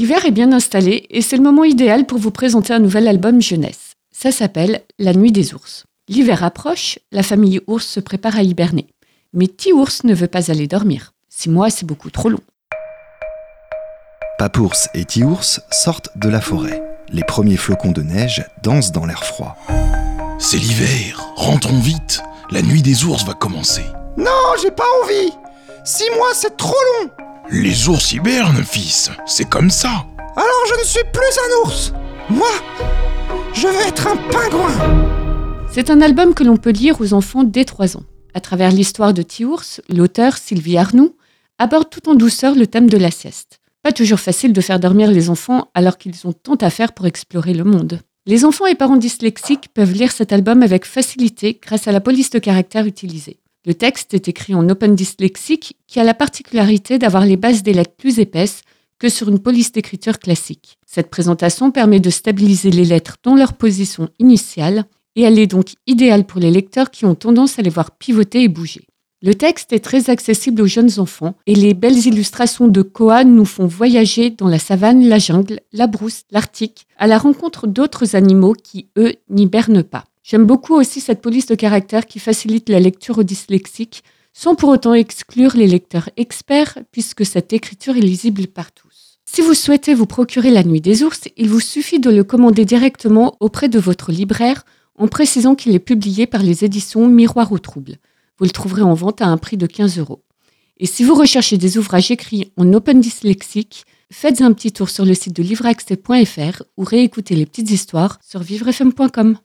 L'hiver est bien installé et c'est le moment idéal pour vous présenter un nouvel album jeunesse. Ça s'appelle La nuit des ours. L'hiver approche, la famille ours se prépare à hiberner. Mais Ti Ours ne veut pas aller dormir. Six mois, c'est beaucoup trop long. Papours et Ti-Ours sortent de la forêt. Les premiers flocons de neige dansent dans l'air froid. C'est l'hiver, rentrons vite. La nuit des ours va commencer. Non, j'ai pas envie Six mois, c'est trop long Les ours hibernent, fils. C'est comme ça. Alors je ne suis plus un ours Moi, je veux être un pingouin C'est un album que l'on peut lire aux enfants dès 3 ans. À travers l'histoire de Ti-Ours, l'auteur Sylvie Arnoux aborde tout en douceur le thème de la sieste. Pas toujours facile de faire dormir les enfants alors qu'ils ont tant à faire pour explorer le monde. Les enfants et parents dyslexiques peuvent lire cet album avec facilité grâce à la police de caractère utilisée. Le texte est écrit en Open Dyslexique qui a la particularité d'avoir les bases des lettres plus épaisses que sur une police d'écriture classique. Cette présentation permet de stabiliser les lettres dans leur position initiale et elle est donc idéale pour les lecteurs qui ont tendance à les voir pivoter et bouger. Le texte est très accessible aux jeunes enfants et les belles illustrations de Koa nous font voyager dans la savane, la jungle, la brousse, l'Arctique, à la rencontre d'autres animaux qui, eux, n'hibernent pas. J'aime beaucoup aussi cette police de caractère qui facilite la lecture aux dyslexiques sans pour autant exclure les lecteurs experts puisque cette écriture est lisible par tous. Si vous souhaitez vous procurer La Nuit des ours, il vous suffit de le commander directement auprès de votre libraire en précisant qu'il est publié par les éditions Miroir au Trouble. Vous le trouverez en vente à un prix de 15 euros. Et si vous recherchez des ouvrages écrits en open dyslexique, faites un petit tour sur le site de livreaccès.fr ou réécoutez les petites histoires sur vivrefm.com.